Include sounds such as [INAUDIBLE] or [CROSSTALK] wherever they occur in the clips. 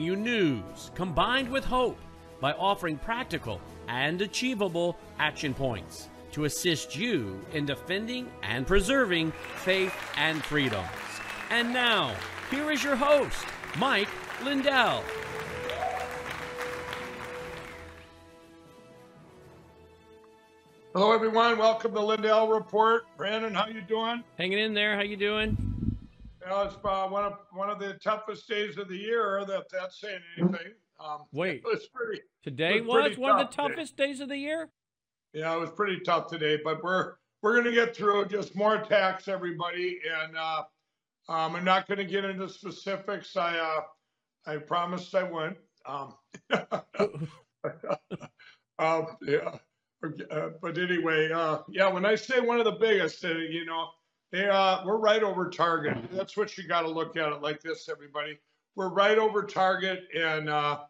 you news combined with hope by offering practical and achievable action points to assist you in defending and preserving faith and freedoms. And now, here is your host, Mike Lindell. Hello, everyone. Welcome to Lindell Report. Brandon, how you doing? Hanging in there. How you doing? Well, it's uh, one of one of the toughest days of the year. That that's saying anything. Um, Wait, it was pretty. Today it was was, one of the today. toughest days of the year. Yeah, it was pretty tough today, but we're we're gonna get through. Just more attacks, everybody, and uh, um, I'm not gonna get into specifics. I uh, I promised I wouldn't. Um, [LAUGHS] um, yeah. Uh, but anyway, uh, yeah, when I say one of the biggest, uh, you know, uh, we're right over target. That's what you got to look at it like this, everybody. We're right over target, and uh,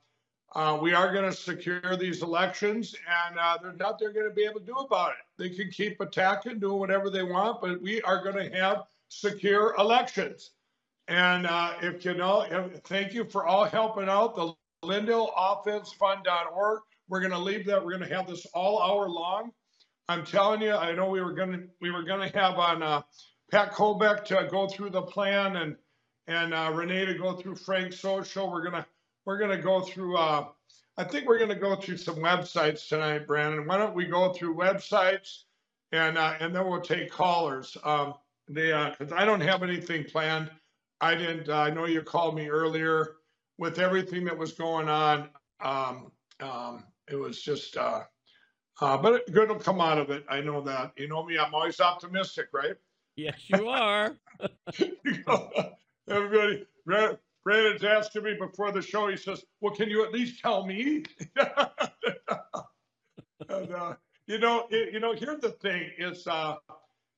uh, we are going to secure these elections, and uh, there's nothing they're going to be able to do about it. They can keep attacking, doing whatever they want, but we are going to have secure elections. And uh, if you know, if, thank you for all helping out. The LindellOffenseFund.org. We're going to leave that. We're going to have this all hour long. I'm telling you, I know we were going to we were going to have on uh, Pat Colbeck to go through the plan and and uh, Renee to go through Frank's social. We're gonna we're gonna go through. Uh, I think we're gonna go through some websites tonight, Brandon. Why don't we go through websites and uh, and then we'll take callers. Um, they because I don't have anything planned. I didn't. uh, I know you called me earlier with everything that was going on. Um, um, it was just. Uh, uh, but good will come out of it. I know that. You know me. I'm always optimistic, right? Yes, you are. [LAUGHS] Everybody, Brandon's asking me before the show. He says, "Well, can you at least tell me?" [LAUGHS] and, uh, you know, it, you know. Here's the thing: is uh,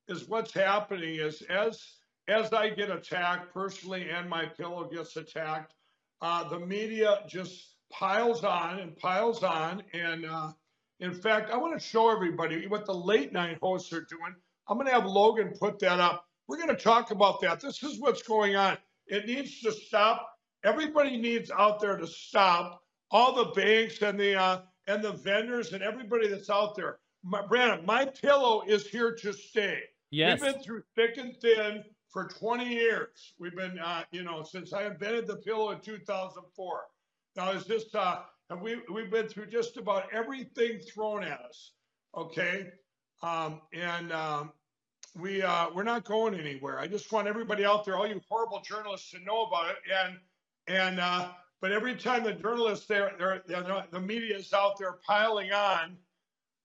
is what's happening is as as I get attacked personally, and my pillow gets attacked, uh, the media just piles on and piles on. And uh, in fact, I want to show everybody what the late night hosts are doing. I'm going to have Logan put that up. We're going to talk about that. This is what's going on. It needs to stop. Everybody needs out there to stop. All the banks and the uh, and the vendors and everybody that's out there. My, Brandon, my pillow is here to stay. Yes. We've been through thick and thin for 20 years. We've been, uh, you know, since I invented the pillow in 2004. Now, is this, uh, and we, we've been through just about everything thrown at us. Okay. Um, and, um, we, uh, we're not going anywhere. I just want everybody out there, all you horrible journalists to know about it. And, and, uh, but every time the journalists there, they're, they're, the media is out there piling on,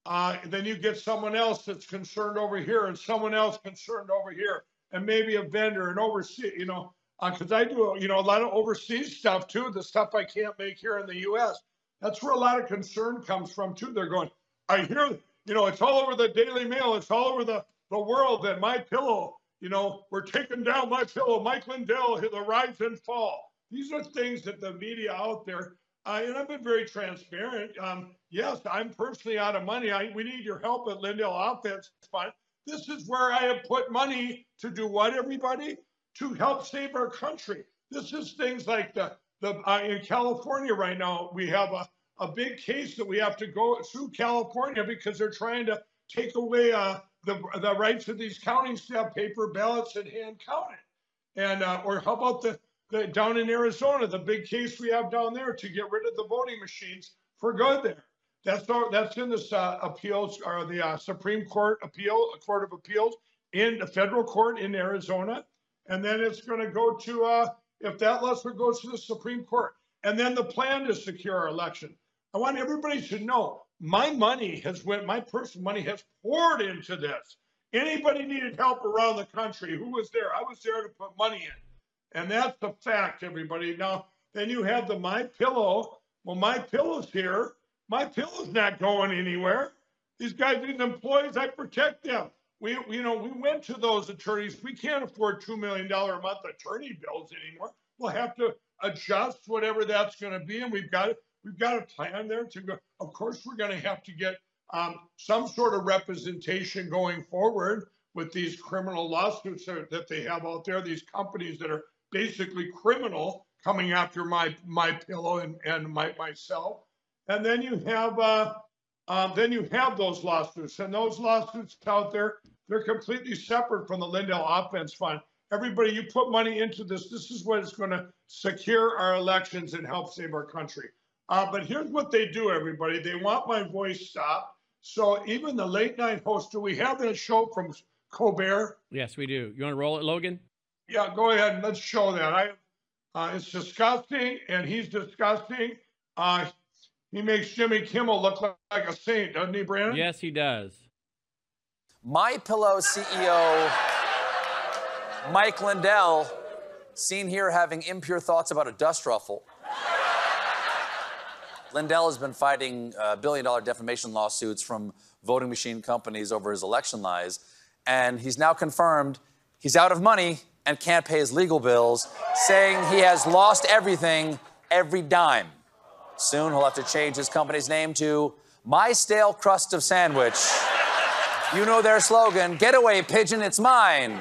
uh, then you get someone else that's concerned over here and someone else concerned over here and maybe a vendor and overseas, you know, because I do, you know, a lot of overseas stuff too, the stuff I can't make here in the U.S. That's where a lot of concern comes from too. They're going, I hear, you know, it's all over the Daily Mail, it's all over the, the world that my pillow, you know, we're taking down my pillow, Mike Lindell, the rise and fall. These are things that the media out there, uh, and I've been very transparent. Um, yes, I'm personally out of money. I, we need your help at Lindell Offense Fund. This is where I have put money to do what, everybody? To help save our country. This is things like the, the uh, in California right now, we have a, a big case that we have to go through California because they're trying to take away uh, the, the rights of these counties to have paper ballots and hand counted. And, uh, or how about the, the, down in Arizona, the big case we have down there to get rid of the voting machines for good there. That's our, that's in this uh, appeals or the uh, Supreme Court appeal, Court of Appeals in the federal court in Arizona, and then it's going to go to uh, if that lesser goes to the Supreme Court, and then the plan to secure our election. I want everybody to know my money has went, my personal money has poured into this. Anybody needed help around the country? Who was there? I was there to put money in, and that's the fact, everybody. Now, then you have the My Pillow. Well, My Pillow's here. My Pillow's not going anywhere. These guys, these employees, I protect them. We, you know, we went to those attorneys. We can't afford two million dollar a month attorney bills anymore. We'll have to adjust whatever that's going to be, and we've got we've got a plan there to go. Of course, we're going to have to get um, some sort of representation going forward with these criminal lawsuits that they have out there. These companies that are basically criminal coming after my my pillow and, and my myself. And then you have uh, um, then you have those lawsuits, and those lawsuits out there, they're completely separate from the Lindell Offense Fund. Everybody, you put money into this. This is what is going to secure our elections and help save our country. Uh, but here's what they do, everybody. They want my voice stopped. So even the late night host, do we have that show from Colbert? Yes, we do. You want to roll it, Logan? Yeah, go ahead and let's show that. I, uh, it's disgusting, and he's disgusting. Uh, he makes Jimmy Kimmel look like, like a saint, doesn't he, Brandon? Yes, he does. My Pillow CEO Mike Lindell, seen here having impure thoughts about a dust ruffle. Lindell has been fighting uh, billion dollar defamation lawsuits from voting machine companies over his election lies, and he's now confirmed he's out of money and can't pay his legal bills, saying he has lost everything, every dime. Soon he'll have to change his company's name to My Stale Crust of Sandwich. You know their slogan Get away, pigeon, it's mine.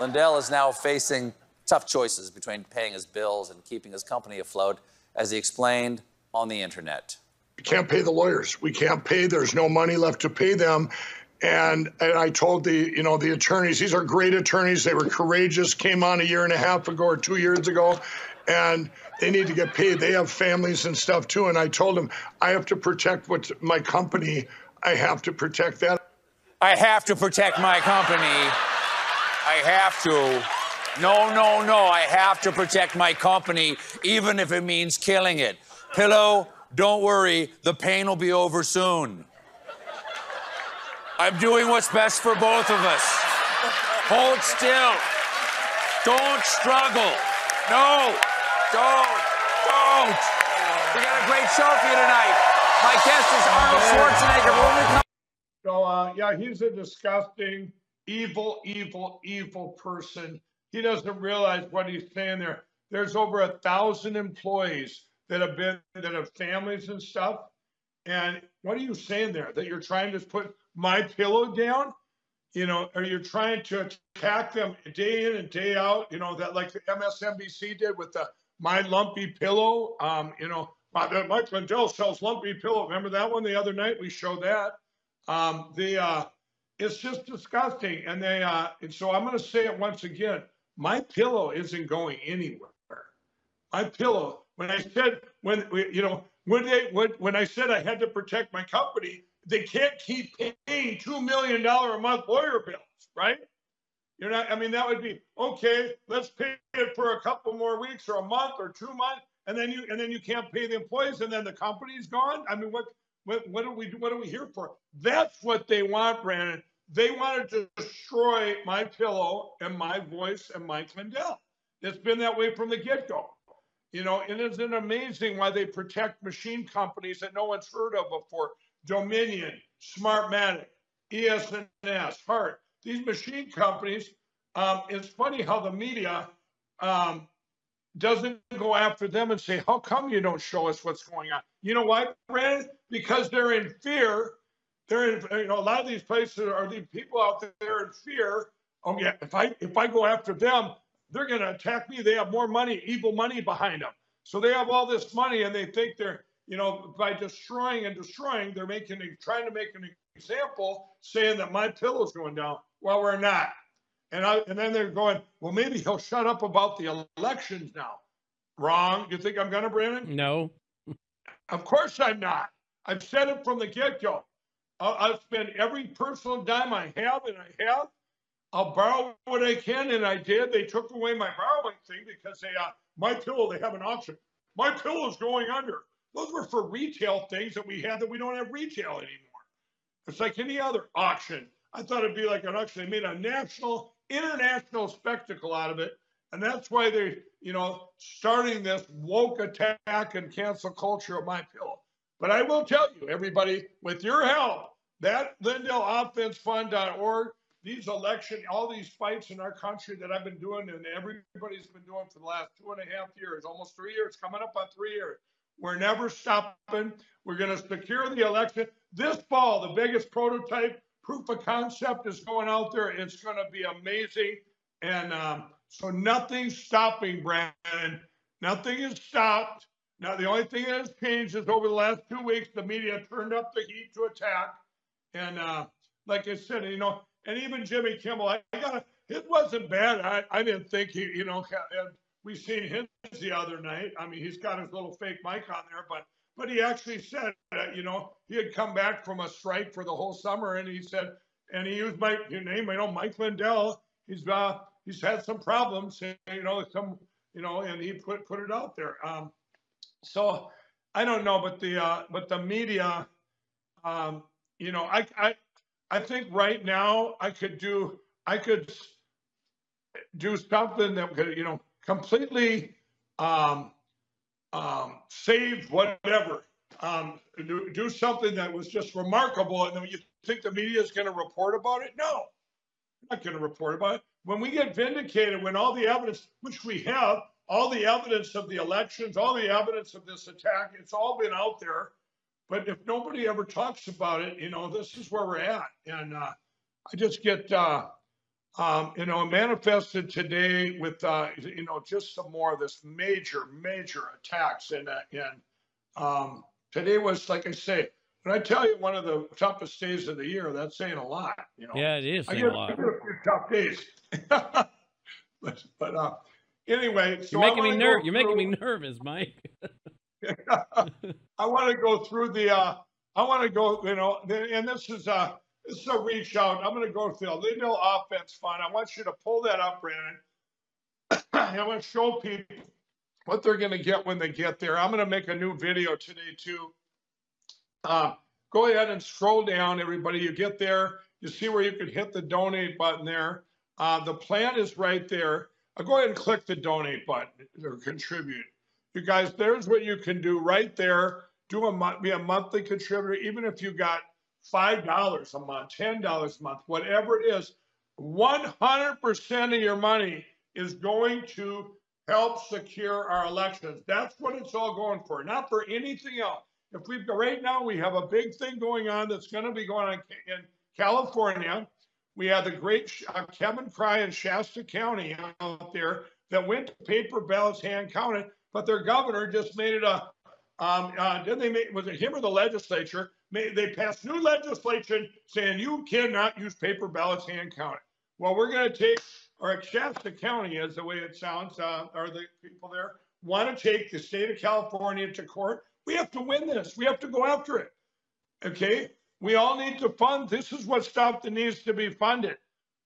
Lindell is now facing tough choices between paying his bills and keeping his company afloat, as he explained on the internet. We can't pay the lawyers. We can't pay. There's no money left to pay them. And, and I told the you know the attorneys these are great attorneys. They were courageous. Came on a year and a half ago or two years ago, and they need to get paid. They have families and stuff too. And I told them I have to protect what my company. I have to protect that. I have to protect my company. I have to. No, no, no. I have to protect my company, even if it means killing it. Pillow, don't worry. The pain will be over soon. I'm doing what's best for both of us. Hold still. Don't struggle. No, don't, don't. We got a great show for you tonight. My guest is Arnold Schwarzenegger. So, uh, yeah, he's a disgusting evil, evil, evil person. He doesn't realize what he's saying there. There's over a thousand employees that have been that have families and stuff. And what are you saying there? That you're trying to put my pillow down? You know, are you trying to attack them day in and day out? You know, that like the MSNBC did with the my lumpy pillow. Um, you know, Mike Lindell sells lumpy pillow. Remember that one the other night? We showed that. Um, the uh, it's just disgusting. And they, uh, and so I'm going to say it once again. My pillow isn't going anywhere. My pillow. When I said when you know when they when when I said I had to protect my company, they can't keep paying two million dollar a month lawyer bills, right? You're not. I mean, that would be okay. Let's pay it for a couple more weeks or a month or two months, and then you and then you can't pay the employees, and then the company's gone. I mean, what what, what are we what are we here for? That's what they want, Brandon. They wanted to destroy my pillow and my voice and Mike Lindell. It's been that way from the get-go. You know, and isn't amazing why they protect machine companies that no one's heard of before? Dominion, Smartmatic, ES&S, Hart. These machine companies, um, it's funny how the media um, doesn't go after them and say, how come you don't show us what's going on? You know why, Brandon? Because they're in fear. They're in, you know, a lot of these places are these people out there in fear. Oh yeah, if I if I go after them, they're going to attack me. They have more money, evil money behind them. So they have all this money, and they think they're, you know, by destroying and destroying, they're making, trying to make an example, saying that my pillow's going down. Well, we're not. And, I, and then they're going, well, maybe he'll shut up about the elections now. Wrong. You think I'm going to, Brandon? No. of course I'm not. I've said it from the get go. I'll, spend every personal dime I have, and I have. I'll borrow what I can, and I did. They took away my borrowing thing because they, uh, my pillow, they have an auction. My pillow is going under. Those were for retail things that we had that we don't have retail anymore. It's like any other auction. I thought it'd be like an auction. They made a national international spectacle out of it. And that's why they, you know, starting this woke attack and cancel culture of my pillow. But I will tell you, everybody, with your help, that LindellOffenseFund.org, these election, all these fights in our country that I've been doing and everybody's been doing for the last two and a half years, almost three years, coming up on three years. We're never stopping. We're going to secure the election. This fall, the biggest prototype proof of concept is going out there. It's going to be amazing. And um, So nothing's stopping Brandon. Nothing is stopped. Now, the only thing that has changed is over the last two weeks, the media turned up the heat to attack. And uh, like I said, you know, and even Jimmy Kimmel, I, got it wasn't bad. I, I didn't think he, you know, we seen him the other night. I mean, he's got his little fake mic on there, but but he actually said, that, you know, he had come back from a strike for the whole summer, and he said, and he used my name, you know, Mike Lindell. He's uh he's had some problems, you know, some, you know, and he put put it out there. Um, so I don't know, but the uh, but the media, um, you know, I I I think right now I could do I could do something that could you know completely um, um, save whatever. Um, do, do something that was just remarkable, and then you think the media is going to report about it? No, not going to report about it. When we get vindicated, when all the evidence, which we have, all the evidence of the elections, all the evidence of this attack, it's all been out there. But if nobody ever talks about it, you know, this is where we're at. And uh, I just get, uh, um, you know, manifested today with, uh, you know, just some more of this major, major attacks. And, uh, and um, today was, like I say, when I tell you one of the toughest days of the year, that's saying a lot. You know, yeah, it is I get, a lot. I get a few tough days. [LAUGHS] but, but uh, anyway, so You're making me ner- nervous. You're making me nervous, Mike. [LAUGHS] [LAUGHS] I want to go through the. Uh, I want to go. You know, and this is a this is a reach out. I'm going to go through the Lindell offense fund. I want you to pull that up, Brandon. [COUGHS] I want to show people what they're going to get when they get there. I'm going to make a new video today too. Uh, go ahead and scroll down, everybody. You get there, you see where you can hit the donate button there. Uh, the plan is right there. I'll go ahead and click the donate button or contribute. You guys, there's what you can do right there. Do a be a monthly contributor, even if you got five dollars a month, ten dollars a month, whatever it is. 100% of your money is going to help secure our elections. That's what it's all going for, not for anything else. If we've right now we have a big thing going on that's going to be going on in California. We have the great uh, Kevin Crye in Shasta County out there that went to paper ballots hand counted, but their governor just made it a. Um, uh, did they make was it him or the legislature? Made, they passed new legislation saying you cannot use paper ballots hand counted. Well, we're going to take, or Shasta County is the way it sounds, uh, are the people there want to take the state of California to court we have to win this. We have to go after it. Okay. We all need to fund. This is what stuff that needs to be funded.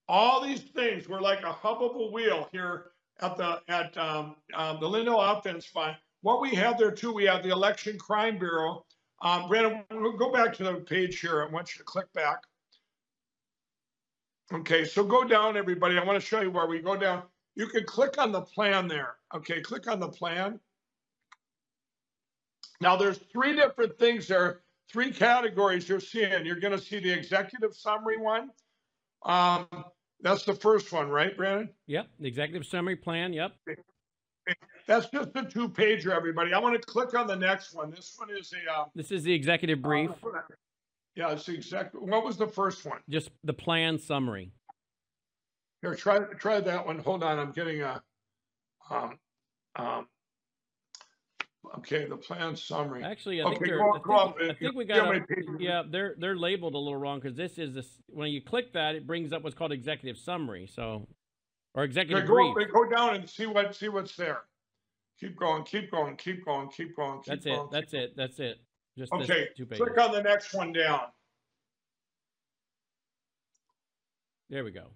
All these things were like a hubbable wheel here at the at um, um, the Lindell Offense Fund. What we have there too, we have the Election Crime Bureau. Um, Brandon, we'll go back to the page here. I want you to click back. Okay, so go down, everybody. I want to show you where we go down. You can click on the plan there. Okay, click on the plan. Now, there's three different things there, three categories you're seeing. You're going to see the executive summary one. Um, that's the first one, right, Brandon? Yep, the executive summary plan. Yep. That's just a two pager, everybody. I want to click on the next one. This one is a. Uh, this is the executive brief. Uh, yeah, it's the exec. What was the first one? Just the plan summary. Here, try try that one. Hold on, I'm getting a. Um, um, Okay, the plan summary. Actually, I think okay, they're. I, think, I think we got. A, yeah, they're they're labeled a little wrong because this is this. When you click that, it brings up what's called executive summary. So, or executive okay, go, brief. Go down and see what see what's there. Keep going, keep going, keep going, keep going. Keep that's going, it. That's it. That's it. Just okay. Click on the next one down. There we go.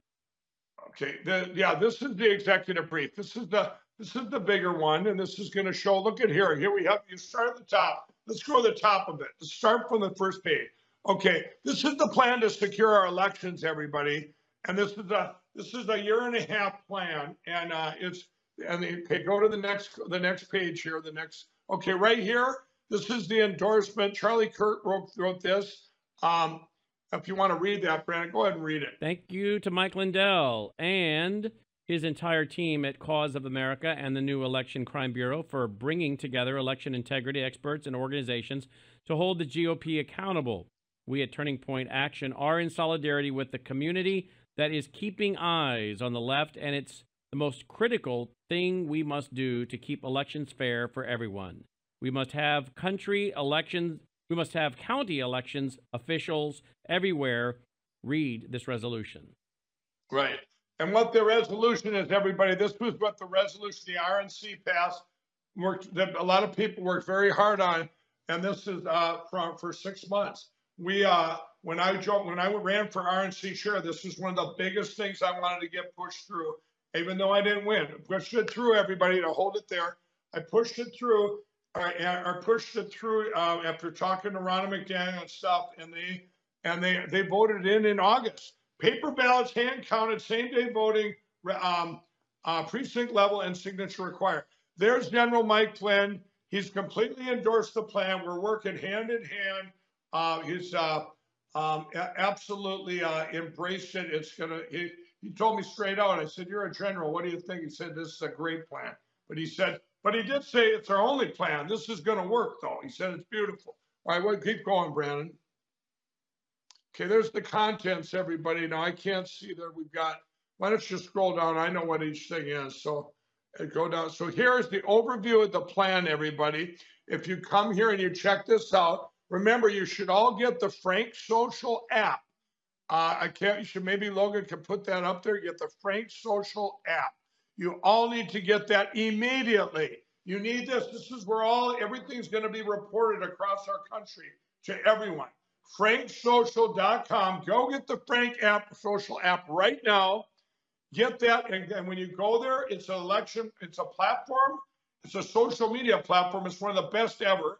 Okay. The, yeah, this is the executive brief. This is the this is the bigger one, and this is going to show. Look at here. Here we have. You start at the top. Let's go to the top of it. Let's start from the first page. Okay, this is the plan to secure our elections, everybody. And this is a this is a year and a half plan, and uh, it's and okay. Go to the next the next page here. The next. Okay, right here. This is the endorsement. Charlie Kirk wrote wrote this. Um, if you want to read that, Brandon, go ahead and read it. Thank you to Mike Lindell and his entire team at Cause of America and the new Election Crime Bureau for bringing together election integrity experts and organizations to hold the GOP accountable. We at Turning Point Action are in solidarity with the community that is keeping eyes on the left and its the most critical thing we must do to keep elections fair for everyone. We must have country elections, we must have county elections officials everywhere read this resolution. Right. And what the resolution is, everybody, this was what the resolution the RNC passed, worked, that a lot of people worked very hard on. And this is uh, for, for six months. We, uh, when I joined, when I ran for RNC chair, this was one of the biggest things I wanted to get pushed through, even though I didn't win. Pushed it through everybody to hold it there. I pushed it through, or, or pushed it through uh, after talking to Ronna McDaniel and stuff, and they and they they voted in in August. Paper ballots, hand counted, same day voting, um, uh, precinct level, and signature required. There's General Mike Flynn. He's completely endorsed the plan. We're working hand in hand. Uh, he's uh, um, absolutely uh, embraced it. It's gonna. He, he told me straight out. I said, "You're a general. What do you think?" He said, "This is a great plan." But he said, "But he did say it's our only plan. This is going to work, though." He said, "It's beautiful." All right, well, keep going, Brandon. Okay, there's the contents, everybody. Now I can't see that we've got, why don't you scroll down? I know what each thing is. So uh, go down. So here's the overview of the plan, everybody. If you come here and you check this out, remember you should all get the Frank Social app. Uh, I can't, you should maybe Logan can put that up there. Get the Frank Social app. You all need to get that immediately. You need this. This is where all everything's going to be reported across our country to everyone franksocial.com. Go get the Frank app, social app right now. Get that. And, and, when you go there, it's an election, it's a platform, it's a social media platform. It's one of the best ever,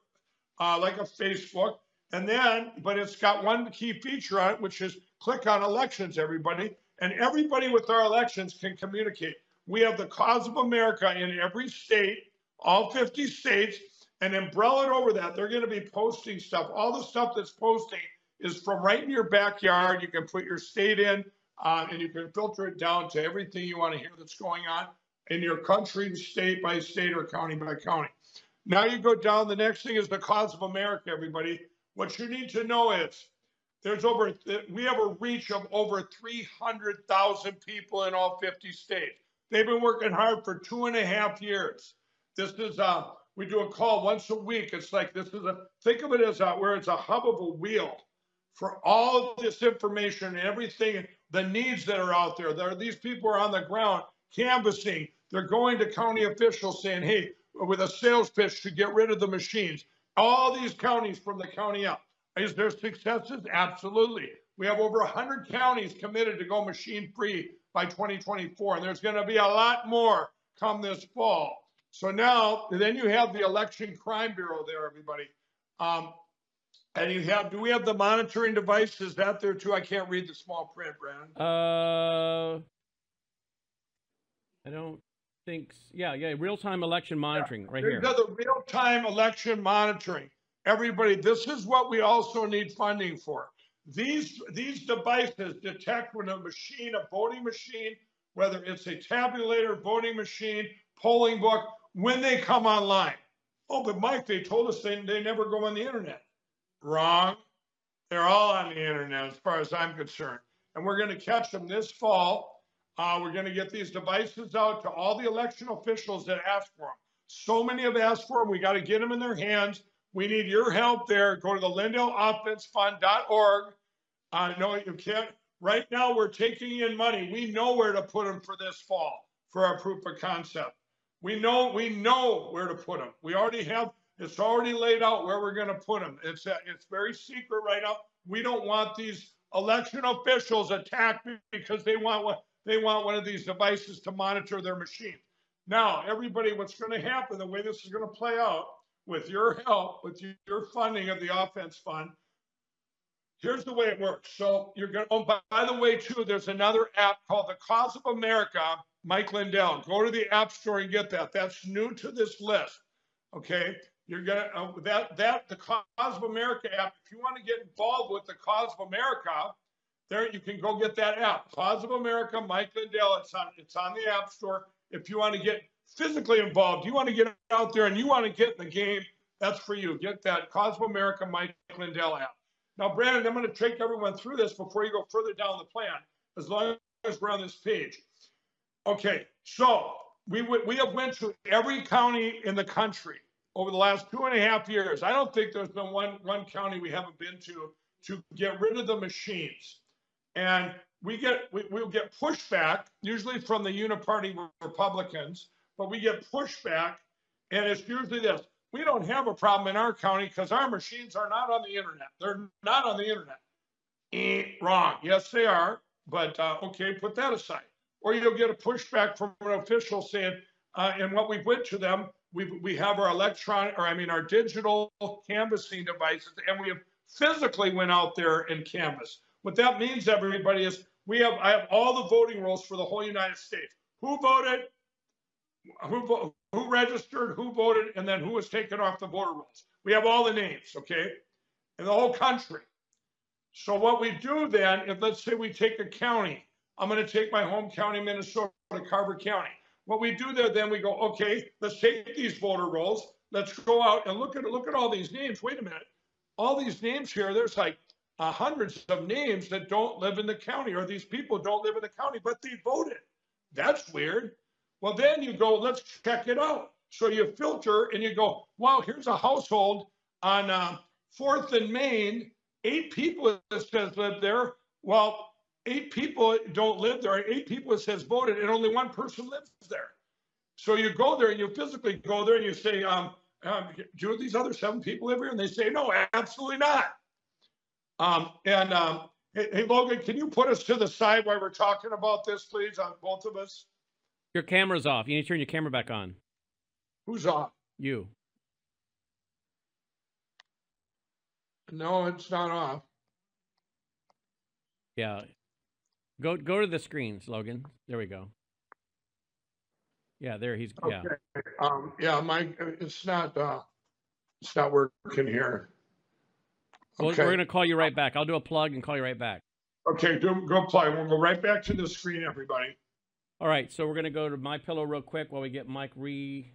uh, like a Facebook. And then, but it's got one key feature on it, which is click on elections, everybody. And everybody with our elections can communicate. We have the cause of America in every state, all 50 states and umbrella it over that. They're going to be posting stuff. All the stuff that's posting is from right in your backyard. You can put your state in, uh, and you can filter it down to everything you want to hear that's going on in your country, state by state, or county by county. Now you go down. The next thing is the cause of America, everybody. What you need to know is there's over we have a reach of over 300,000 people in all 50 states. They've been working hard for two and a half years. This is uh, we do a call once a week. It's like this is a think of it as a, where it's a hub of a wheel for all this information and everything, the needs that are out there. There are these people are on the ground canvassing. They're going to county officials saying, "Hey, with a sales pitch to get rid of the machines." All these counties from the county up. Is there successes? Absolutely. We have over 100 counties committed to go machine free by 2024, and there's going to be a lot more come this fall. So now, then you have the Election Crime Bureau there, everybody. Um, and you have, do we have the monitoring devices that there too? I can't read the small print, Brandon. Uh, I don't think, yeah, yeah, real time election monitoring yeah. right There's here. The real time election monitoring. Everybody, this is what we also need funding for. These, these devices detect when a machine, a voting machine, whether it's a tabulator, voting machine, polling book, when they come online. Oh, but Mike, they told us they, they never go on the internet. Wrong. They're all on the internet as far as I'm concerned. And we're going to catch them this fall. Uh, we're going to get these devices out to all the election officials that ask for them. So many have asked for them. We got to get them in their hands. We need your help there. Go to the LindellOffenseFund.org. I know you can't. Right now, we're taking in money. We know where to put them for this fall for our proof of concept. We know we know where to put them. We already have it's already laid out where we're going to put them. It's uh, it's very secret right now. We don't want these election officials attacked because they want what they want one of these devices to monitor their machine. Now, everybody, what's going to happen? The way this is going to play out with your help, with your funding of the offense fund. Here's the way it works. So you're going oh, by, by the way, too, there's another app called the Cause of America Mike Lindell. Go to the App Store and get that. That's new to this list. Okay, you're gonna uh, that that the Cause of America app. If you want to get involved with the Cause of America, there you can go get that app. Cause of America, Mike Lindell. It's on it's on the App Store. If you want to get physically involved, you want to get out there and you want to get in the game. That's for you. Get that Cause of America, Mike Lindell app. Now, Brandon, I'm going to take everyone through this before you go further down the plan, as long as we're on this page. Okay, so we we have went to every county in the country over the last two and a half years. I don't think there's been one, one county we haven't been to to get rid of the machines. And we get, we, we'll get pushback, usually from the uniparty Republicans, but we get pushback and it's usually this, we don't have a problem in our county because our machines are not on the internet. They're not on the internet. Eh, wrong. Yes, they are. But uh, okay, put that aside. Or you'll get a pushback from an official saying, uh, and what we went to them, we we have our electronic, or I mean, our digital canvassing devices, and we have physically went out there and canvassed. What that means, everybody, is we have I have all the voting rolls for the whole United States. Who voted? Who who registered? Who voted? And then who was taken off the voter rolls? We have all the names, okay, in the whole country. So what we do then, if let's say we take a county, I'm going to take my home county, Minnesota, Carver County. What we do there, then we go, okay, let's take these voter rolls. Let's go out and look at look at all these names. Wait a minute, all these names here. There's like hundreds of names that don't live in the county, or these people don't live in the county, but they voted. That's weird. Well, then you go, let's check it out. So you filter and you go, wow, here's a household on uh, Fourth and Main eight people it says live there. Well, eight people don't live there. Eight people says voted, and only one person lives there. So you go there and you physically go there and you say, um, um, do these other seven people live here? And they say, no, absolutely not. Um, and um, hey, hey, Logan, can you put us to the side while we're talking about this, please, on both of us? Your camera's off. You need to turn your camera back on. Who's off? You. No, it's not off. Yeah. Go go to the screens, Logan. There we go. Yeah, there he's Okay. yeah. Um, yeah, my, it's not, uh, it's not working here. Well, Okay. we're gonna call you right back. I'll do a plug and call you right back. Okay, do, go play. We'll go right back to the screen, everybody. All right, so we're gonna go to my pillow real quick while we get Mike re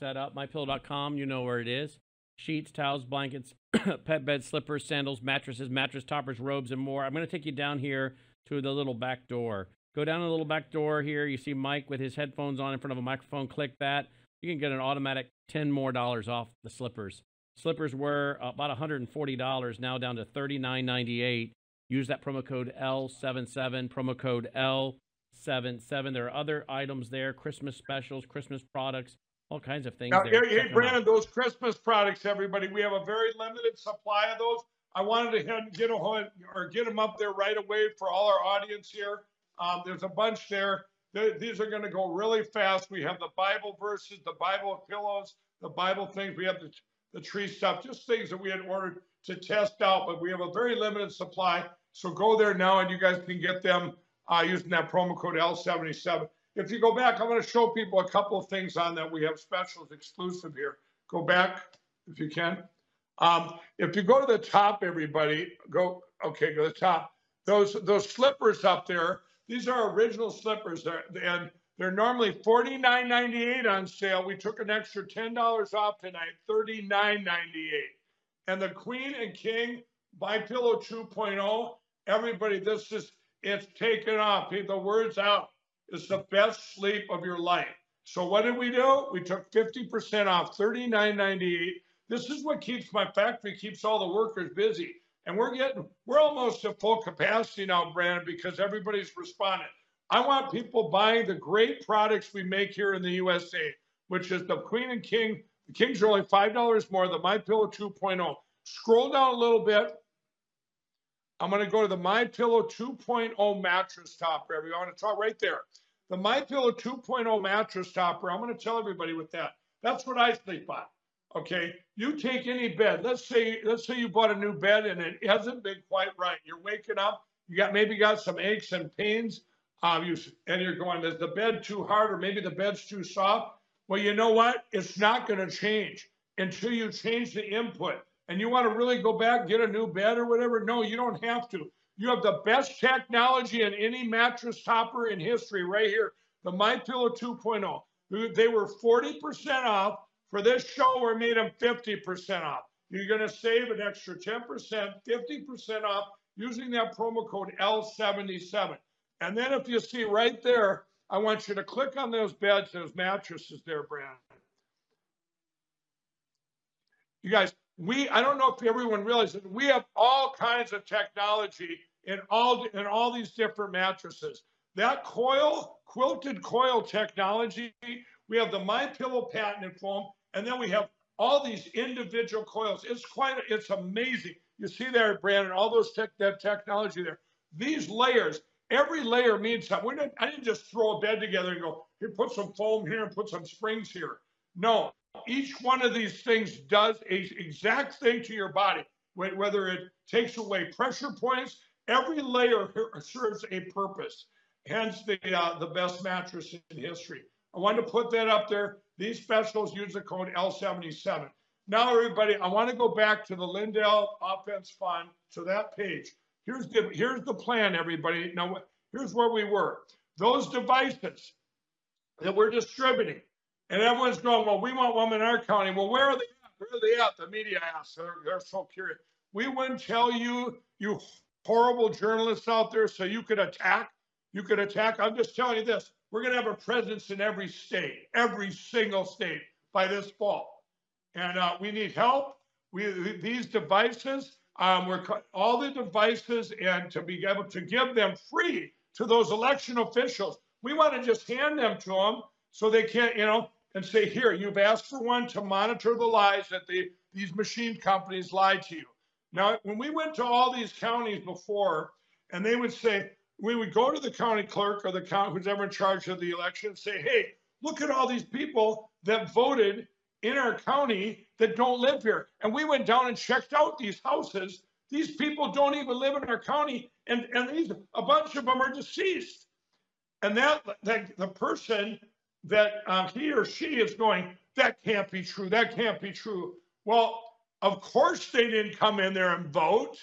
set up. MyPillow.com, you know where it is. Sheets, towels, blankets, [COUGHS] pet beds, slippers, sandals, mattresses, mattress toppers, robes, and more. I'm gonna take you down here to the little back door. Go down the little back door here. You see Mike with his headphones on in front of a microphone. Click that. You can get an automatic ten more dollars off the slippers. Slippers were about $140, now down to $39.98. Use that promo code L77, promo code L77. There are other items there, Christmas specials, Christmas products, all kinds of things Now, there. hey, hey, Check 'em out. Brandon, those Christmas products, everybody, we have a very limited supply of those. I wanted to get a hold or get them up there right away for all our audience here. Um, there's a bunch there. Th- These are going to go really fast. We have the Bible verses, the Bible pillows, the Bible things. We have the, the tree stuff, just things that we had ordered to test out, but we have a very limited supply. So go there now and you guys can get them uh, using that promo code L77. If you go back, I'm going to show people a couple of things on that. We have specials exclusive here. Go back if you can. Um, if you go to the top, everybody, go, okay, go to the top. Those, those slippers up there, these are original slippers and they're normally $49.98 on sale. We took an extra $10 off tonight, $39.98. And the Queen and King My Pillow 2.0, everybody, this is, it's taken off. The word's out. It's the best sleep of your life. So what did we do? We took 50% off, $39.98. This is what keeps my factory, keeps all the workers busy. And we're getting, we're almost at full capacity now, Brandon, because everybody's responding. I want people buying the great products we make here in the USA, which is the Queen and King. The Kings are only $5 more, the My Pillow 2.0. Scroll down a little bit. I'm going to go to the My Pillow 2.0 mattress topper. Everyone, it's all right there. The My Pillow 2.0 mattress topper. I'm going to tell everybody with that. That's what I sleep on. Okay, you take any bed. Let's say let's say you bought a new bed and it hasn't been quite right. You're waking up, you got maybe got some aches and pains, um, you and you're going, is the bed too hard or maybe the bed's too soft? Well, you know what? It's not going to change until you change the input. And you want to really go back, get a new bed or whatever? No, you don't have to. You have the best technology in any mattress topper in history right here. The My Pillow 2.0. They were 40% off. For this show, we're made them 50% off. You're going to save an extra 10%, 50% off using that promo code L77. And then if you see right there, I want you to click on those beds, those mattresses there, Brandon. You guys, we, I don't know if everyone realizes, we have all kinds of technology in all, in all these different mattresses. That coil, quilted coil technology, we have the My Pillow patented foam, and then we have all these individual coils. It's quite, it's amazing. You see there, Brandon, all those tech, that technology there. These layers, every layer means something. Not, I didn't just throw a bed together and go, here, put some foam here and put some springs here. No, each one of these things does a exact thing to your body, whether it takes away pressure points, every layer serves a purpose. Hence the, uh, the best mattress in history. I wanted to put that up there. These specials use the code L77. Now, everybody, I want to go back to the Lindell Offense Fund to that page. Here's the here's the plan, everybody. Now, here's where we were. Those devices that we're distributing, and everyone's going, well, we want one in our county. Well, where are they at? Where are they at? The media asks. They're, they're so curious. We wouldn't tell you, you horrible journalists out there, so you could attack. You could attack. I'm just telling you this. We're going to have a presence in every state, every single state by this fall. And uh, we need help. We these devices, um, we're all the devices, and to be able to give them free to those election officials. We want to just hand them to them so they can't, you know, and say, here, you've asked for one to monitor the lies that the, these machine companies lied to you. Now, when we went to all these counties before, and they would say, we would go to the county clerk or the county, who's ever in charge of the election, and say, hey, look at all these people that voted in our county that don't live here. And we went down and checked out these houses. These people don't even live in our county, and, and these a bunch of them are deceased. And that, that the person that um, he or she is going, that can't be true. That can't be true. Well, of course they didn't come in there and vote.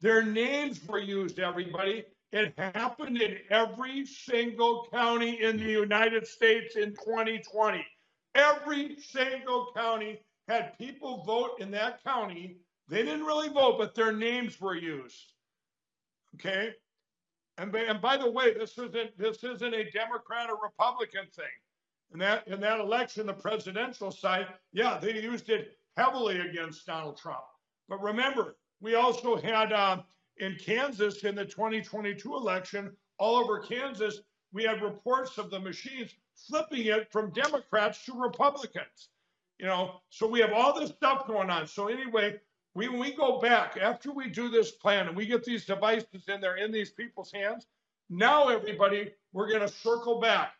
Their names were used, everybody. It happened in every single county in the United States in 2020. Every single county had people vote in that county. They didn't really vote, but their names were used. Okay. And, and by the way, this isn't this isn't a Democrat or Republican thing. In that in that election, the presidential side, yeah, they used it heavily against Donald Trump. But remember, we also had uh, in Kansas in the 2022 election, all over Kansas, we had reports of the machines flipping it from Democrats to Republicans. You know, so we have all this stuff going on. So anyway, we, when we go back after we do this plan and we get these devices in there in these people's hands, now everybody, we're going to circle back.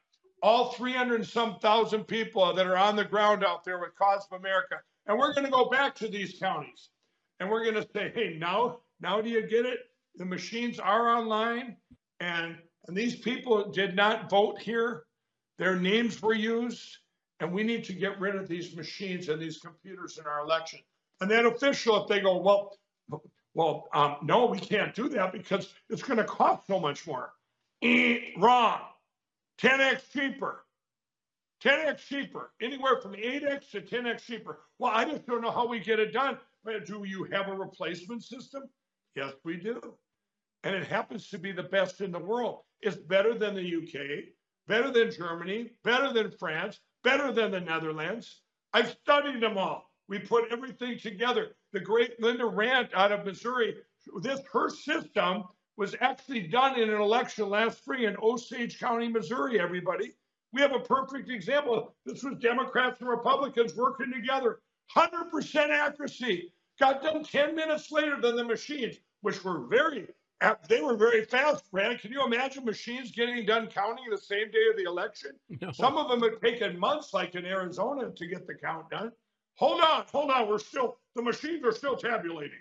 All 300 and some thousand people that are on the ground out there with Cause of America. And we're going to go back to these counties and we're going to say, hey, now, now do you get it? The machines are online and, and these people did not vote here. Their names were used, and we need to get rid of these machines and these computers in our election. And that official, if they go, well, well, um, no, we can't do that because it's going to cost so much more. E- wrong. 10x cheaper. 10x cheaper. Anywhere from 8x to 10x cheaper. Well, I just don't know how we get it done. Do you have a replacement system? Yes, we do. And it happens to be the best in the world. It's better than the UK better than Germany, better than France, better than the Netherlands. I've studied them all. We put everything together. The great Linda Rand out of Missouri, this her system was actually done in an election last spring in Osage County, Missouri, everybody. We have a perfect example. This was Democrats and Republicans working together. 100% accuracy. Got done 10 minutes later than the machines, which were very they were very fast, Brad. Can you imagine machines getting done counting the same day of the election? No. Some of them had taken months, like in Arizona, to get the count done. Hold on, hold on. We're still, the machines are still tabulating.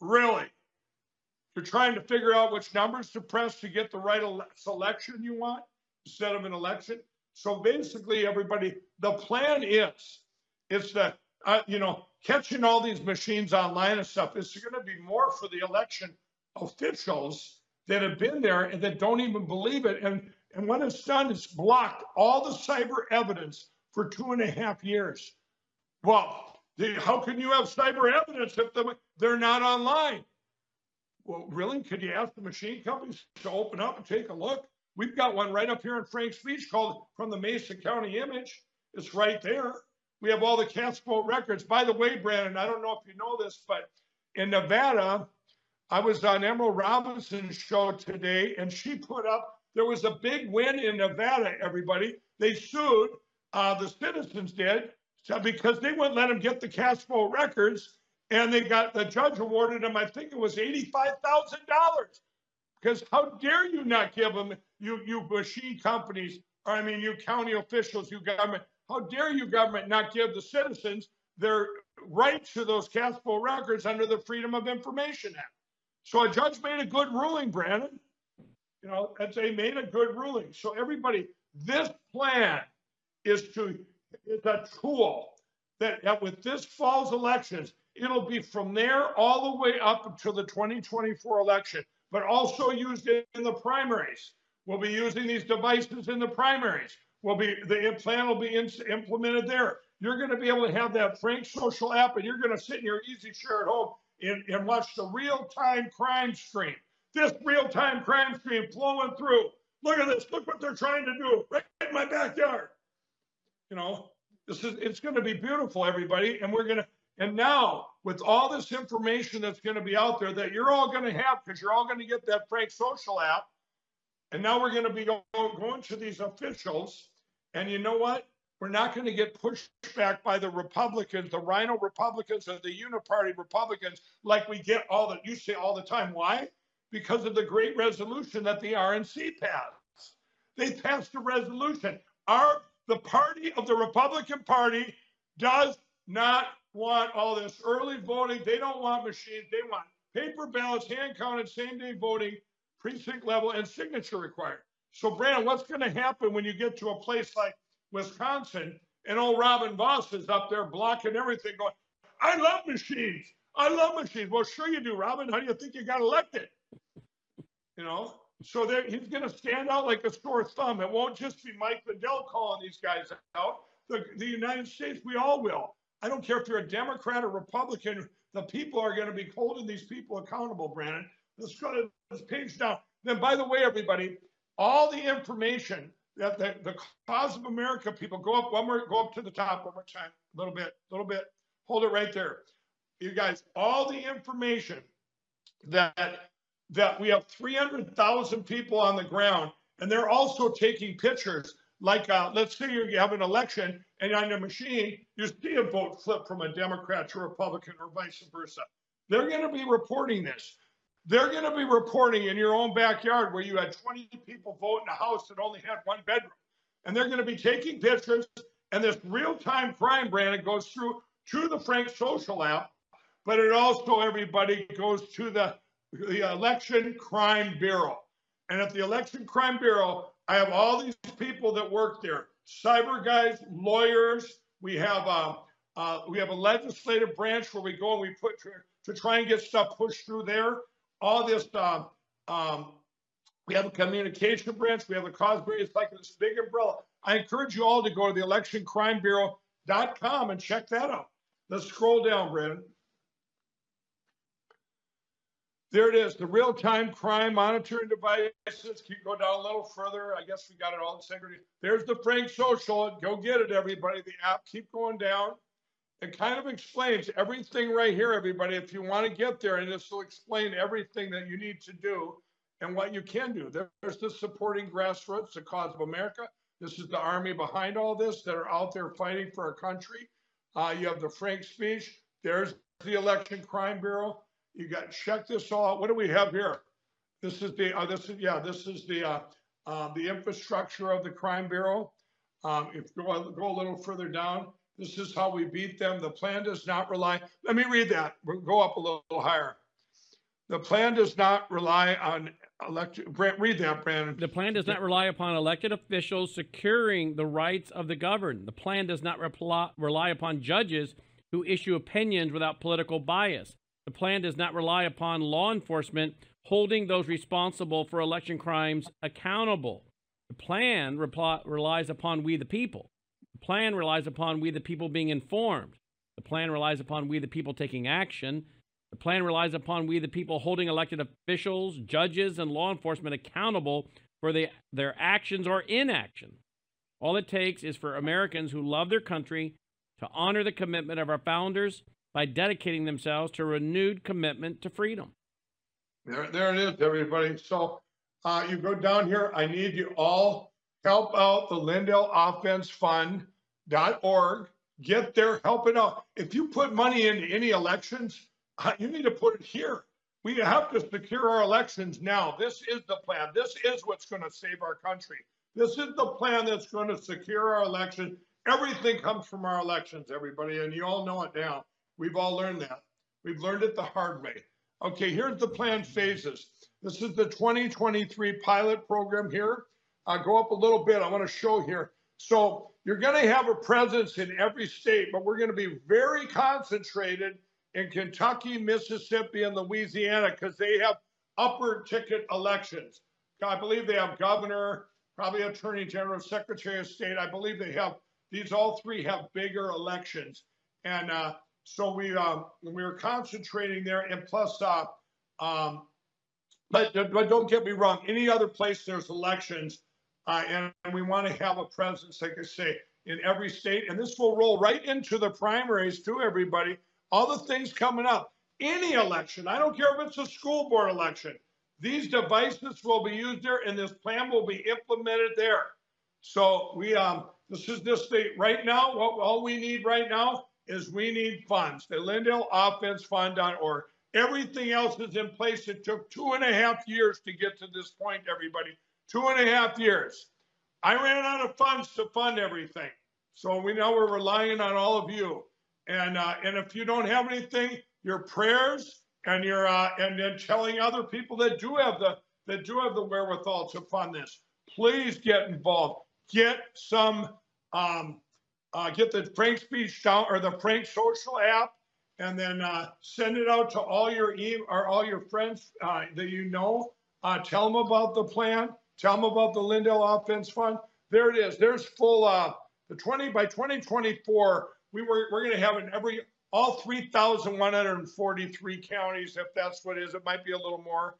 Really? You're trying to figure out which numbers to press to get the right ele- selection you want instead of an election. So basically, everybody, the plan is, it's that, uh, you know, catching all these machines online and stuff is going to be more for the election officials that have been there and that don't even believe it. And, and what it's done is blocked all the cyber evidence for two and a half years. Well, the, how can you have cyber evidence if the, they're not online? Well, really? Could you ask the machine companies to open up and take a look? We've got one right up here in FrankSpeech called From the Mesa County Image. It's right there. We have all the cast vote records. By the way, Brandon, I don't know if you know this, but in Nevada, I was on Emerald Robinson's show today, and she put up there was a big win in Nevada. Everybody, they sued uh, the citizens did so because they wouldn't let them get the cast vote records, and they got the judge awarded them. I think it was eighty-five thousand dollars. Because how dare you not give them you you machine companies, or I mean you county officials, you government, how dare you government not give the citizens their right to those cast vote records under the Freedom of Information Act? So a judge made a good ruling, Brandon. You know, that's they made a good ruling. So everybody, this plan is to is a tool that, that with this fall's elections, it'll be from there all the way up until the 2024 election, but also used in the primaries. We'll be using these devices in the primaries. Will be the plan will be in, implemented there. You're going to be able to have that Frank Social app, and you're going to sit in your easy chair at home and, and watch the real-time crime stream. This real-time crime stream flowing through. Look at this. Look what they're trying to do right in my backyard. You know, this is it's going to be beautiful, everybody, and we're going to. And now, with all this information that's going to be out there that you're all going to have, because you're all going to get that Frank Social app, and now we're going to be going, going to these officials, and you know what? We're not going to get pushed back by the Republicans, the RINO Republicans, or the Uniparty Republicans, like we get all that you say all the time. Why? Because of the great resolution that the RNC passed. They passed a resolution. Our the party of the Republican Party does not want all this early voting. They don't want machines. They want paper ballots, hand counted, same day voting, precinct level, and signature required. So, Brandon, what's going to happen when you get to a place like Wisconsin and old Robin Vos is up there blocking everything, going, I love machines. I love machines. Well, sure you do, Robin. How do you think you got elected? You know, so there, he's going to stand out like a sore thumb. It won't just be Mike Lindell calling these guys out. The, the United States, we all will. I don't care if you're a Democrat or Republican. The people are going to be holding these people accountable, Brandon. Let's go to this page down. Then, by the way, everybody, all the information that the, the cause of America people go up one more, go up to the top one more time, a little bit, a little bit. Hold it right there. You guys, all the information that that we have 300,000 people on the ground, and they're also taking pictures. Like, uh, let's say you have an election, and on the machine, you see a vote flip from a Democrat to Republican or vice versa. They're going to be reporting this. They're going to be reporting in your own backyard where you had 20 people vote in a house that only had one bedroom. And they're going to be taking pictures, and this real time crime, Brandon, goes through to the Frank Social app, but it also, everybody, goes to the the Election Crime Bureau. And at the Election Crime Bureau, I have all these people that work there cyber guys, lawyers. We have, uh, uh, we have a legislative branch where we go and we put to, to try and get stuff pushed through there. All this, uh, um, we have a communication branch. We have a Cosbury. It's like this big umbrella. I encourage you all to go to the electioncrimebureau.com and check that out. Let's scroll down, Brandon. There it is, the real-time crime monitoring devices. Keep go down a little further. I guess we got it all in security. There's the Frank Social. Go get it, everybody. The app. Keep going down. It kind of explains everything right here, everybody. If you want to get there, and this will explain everything that you need to do and what you can do. There's the supporting grassroots, the cause of America. This is the army behind all this that are out there fighting for our country. Uh, you have the FrankSpeech. There's the Election Crime Bureau. You got check this all out. What do we have here? This is the uh, this is yeah this is the uh, uh, the infrastructure of the crime bureau. Um, if go, go a little further down, this is how we beat them. The plan does not rely. Let me read that. We'll go up a little, higher. The plan does not rely on elected. Read that, Brandon. The plan does not rely upon elected officials securing the rights of the governed. The plan does not reply, rely upon judges who issue opinions without political bias. The plan does not rely upon law enforcement holding those responsible for election crimes accountable. The plan reply, relies upon we the people. The plan relies upon we the people being informed. The plan relies upon we the people taking action. The plan relies upon we the people holding elected officials, judges, and law enforcement accountable for the, their actions or inaction. All it takes is for Americans who love their country to honor the commitment of our founders by dedicating themselves to renewed commitment to freedom. There, there it is, everybody. So uh, you go down here. I need you all help out the LindellOffenseFund.org. Get there, help it out. If you put money into any elections, uh, you need to put it here. We have to secure our elections now. This is the plan. This is what's going to save our country. This is the plan that's going to secure our election. Everything comes from our elections, everybody, and you all know it now. We've all learned that. We've learned it the hard way. Okay, here's the plan phases. This is the 2023 pilot program here. Uh, go up a little bit. I want to show here. So you're going to have a presence in every state, but we're going to be very concentrated in Kentucky, Mississippi, and Louisiana because they have upper ticket elections. I believe they have governor, probably attorney general, secretary of state. I believe they have these all three have bigger elections, and uh, so we um, we were concentrating there. And plus, uh, um, but but don't get me wrong. Any other place there's elections, uh, and, and we want to have a presence, like I say, in every state. And this will roll right into the primaries too. Everybody, all the things coming up. Any election, I don't care if it's a school board election. These devices will be used there, and this plan will be implemented there. So we um, this is this state right now. What all we need right now is we need funds. The LindellOffenseFund.org. Everything else is in place. It took two and a half years to get to this point, everybody. Two and a half years. I ran out of funds to fund everything. So we know we're relying on all of you. And uh, and if you don't have anything, your prayers and your uh, and then telling other people that do have the that do have the wherewithal to fund this, please get involved. Get some um, uh, get the FrankSpeech down or the Frank Social app, and then uh, send it out to all your e or all your friends uh, that you know. Uh, tell them about the plan. Tell them about the Lindell Offense Fund. There it is. There's full. Uh, the 20 by 2024, we were we're going to have in every all 3,143 counties, if that's what it is. It might be a little more,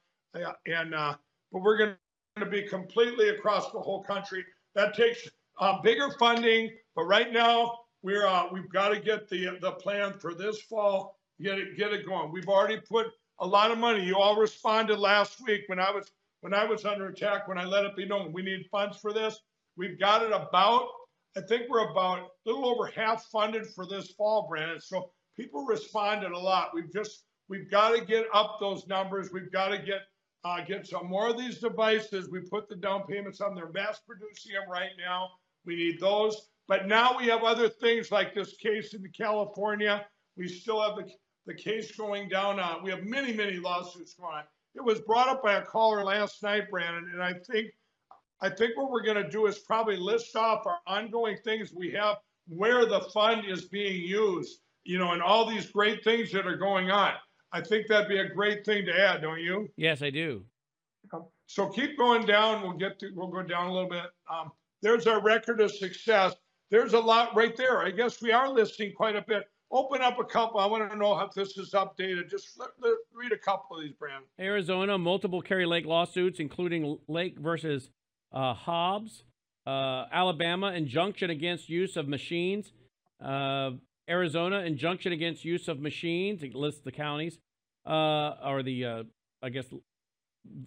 and uh, but we're going to be completely across the whole country. That takes uh, bigger funding, but right now we're uh, we've got to get the the plan for this fall. Get it get it going. We've already put a lot of money. You all responded last week when I was when I was under attack. When I let it be known we need funds for this. We've got it about. I think we're about a little over half funded for this fall, Brandon. So people responded a lot. We've just we've got to get up those numbers. We've got to get uh, get some more of these devices. We put the down payments on. They're mass producing them right now. We need those. But now we have other things like this case in California. We still have the, the case going down. Uh, we have many, many lawsuits going on. It was brought up by a caller last night, Brandon, and I think I think what we're going to do is probably list off our ongoing things we have where the fund is being used, you know, and all these great things that are going on. I think that'd be a great thing to add, don't you? Yes, I do. So keep going down. We'll get to, we'll go down a little bit. Um, there's our record of success. There's a lot right there. I guess we are listing quite a bit. Open up a couple. I want to know how this is updated. Just read a couple of these, Brand. Arizona, multiple Kari Lake lawsuits, including Lake versus uh, Hobbs. Uh, Alabama, injunction against use of machines. Uh, Arizona, injunction against use of machines. It lists the counties uh, or the, uh, I guess,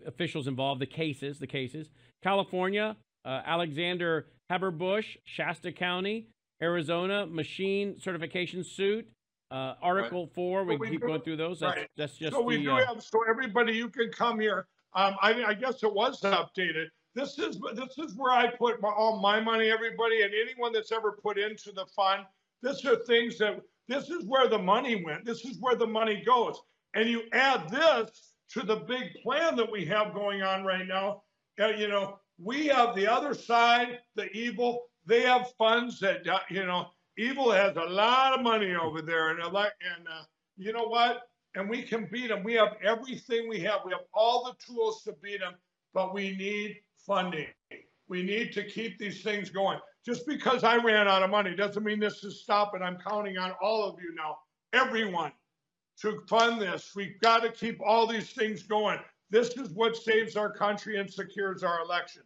officials involved, the cases, the cases. California, uh, Alexander Haberbush, Shasta County, Arizona machine certification suit. Uh, Article right. four, we, we keep do, going through those. That's, right. that's just so we the, do uh, have so everybody you can come here. Um, I, I guess it was updated. This is this is where I put my, all my money, everybody, and anyone that's ever put into the fund. This are things that this is where the money went. This is where the money goes. And you add this to the big plan that we have going on right now. Uh, you know, we have the other side, the evil. They have funds that uh, you know. Evil has a lot of money over there, and and uh, you know what? And we can beat them. We have everything we have. We have all the tools to beat them, but we need funding. We need to keep these things going. Just because I ran out of money doesn't mean this is stopping. I'm counting on all of you now, everyone, to fund this. We've got to keep all these things going. this is what saves our country and secures our election.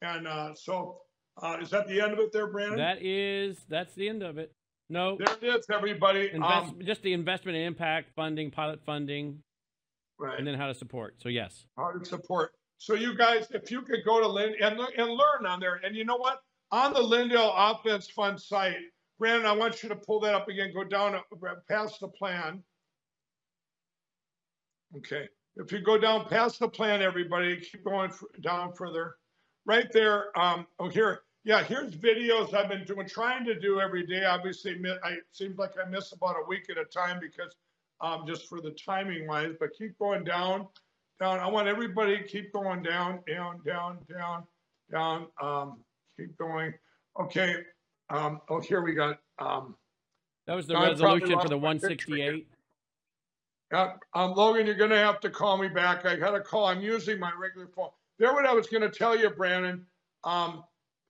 And uh, so, uh, is that the end of it there, Brandon? That is that's the end of it. No, there it is, everybody. invest, Um, just the investment and impact funding, pilot funding, right. and then how to support. So yes. how to support. So you guys, if you could go to Lind and, and learn on there, and you know what? On the Lindell Offense Fund site, Brandon, I want you to pull that up again. Go down uh, past the plan. Okay. If you go down past the plan, everybody, keep going down further. Right there. Um, oh, here. Yeah, here's videos I've been doing, trying to do every day. Obviously, I it seems like I miss about a week at a time because um, just for the timing wise. But keep going down, down. I want everybody to keep going down, down, down, down, down. Um, keep going. Okay. Um, oh, here we got. Um, That was the probably resolution for the lost my picture 168. yeah, um, Logan, you're gonna have to call me back. I got a call. I'm using my regular phone. There, what I was gonna tell you, Brandon. Um,